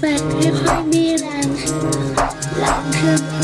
แบกไม่ค่อยมีแรงแรงเธอ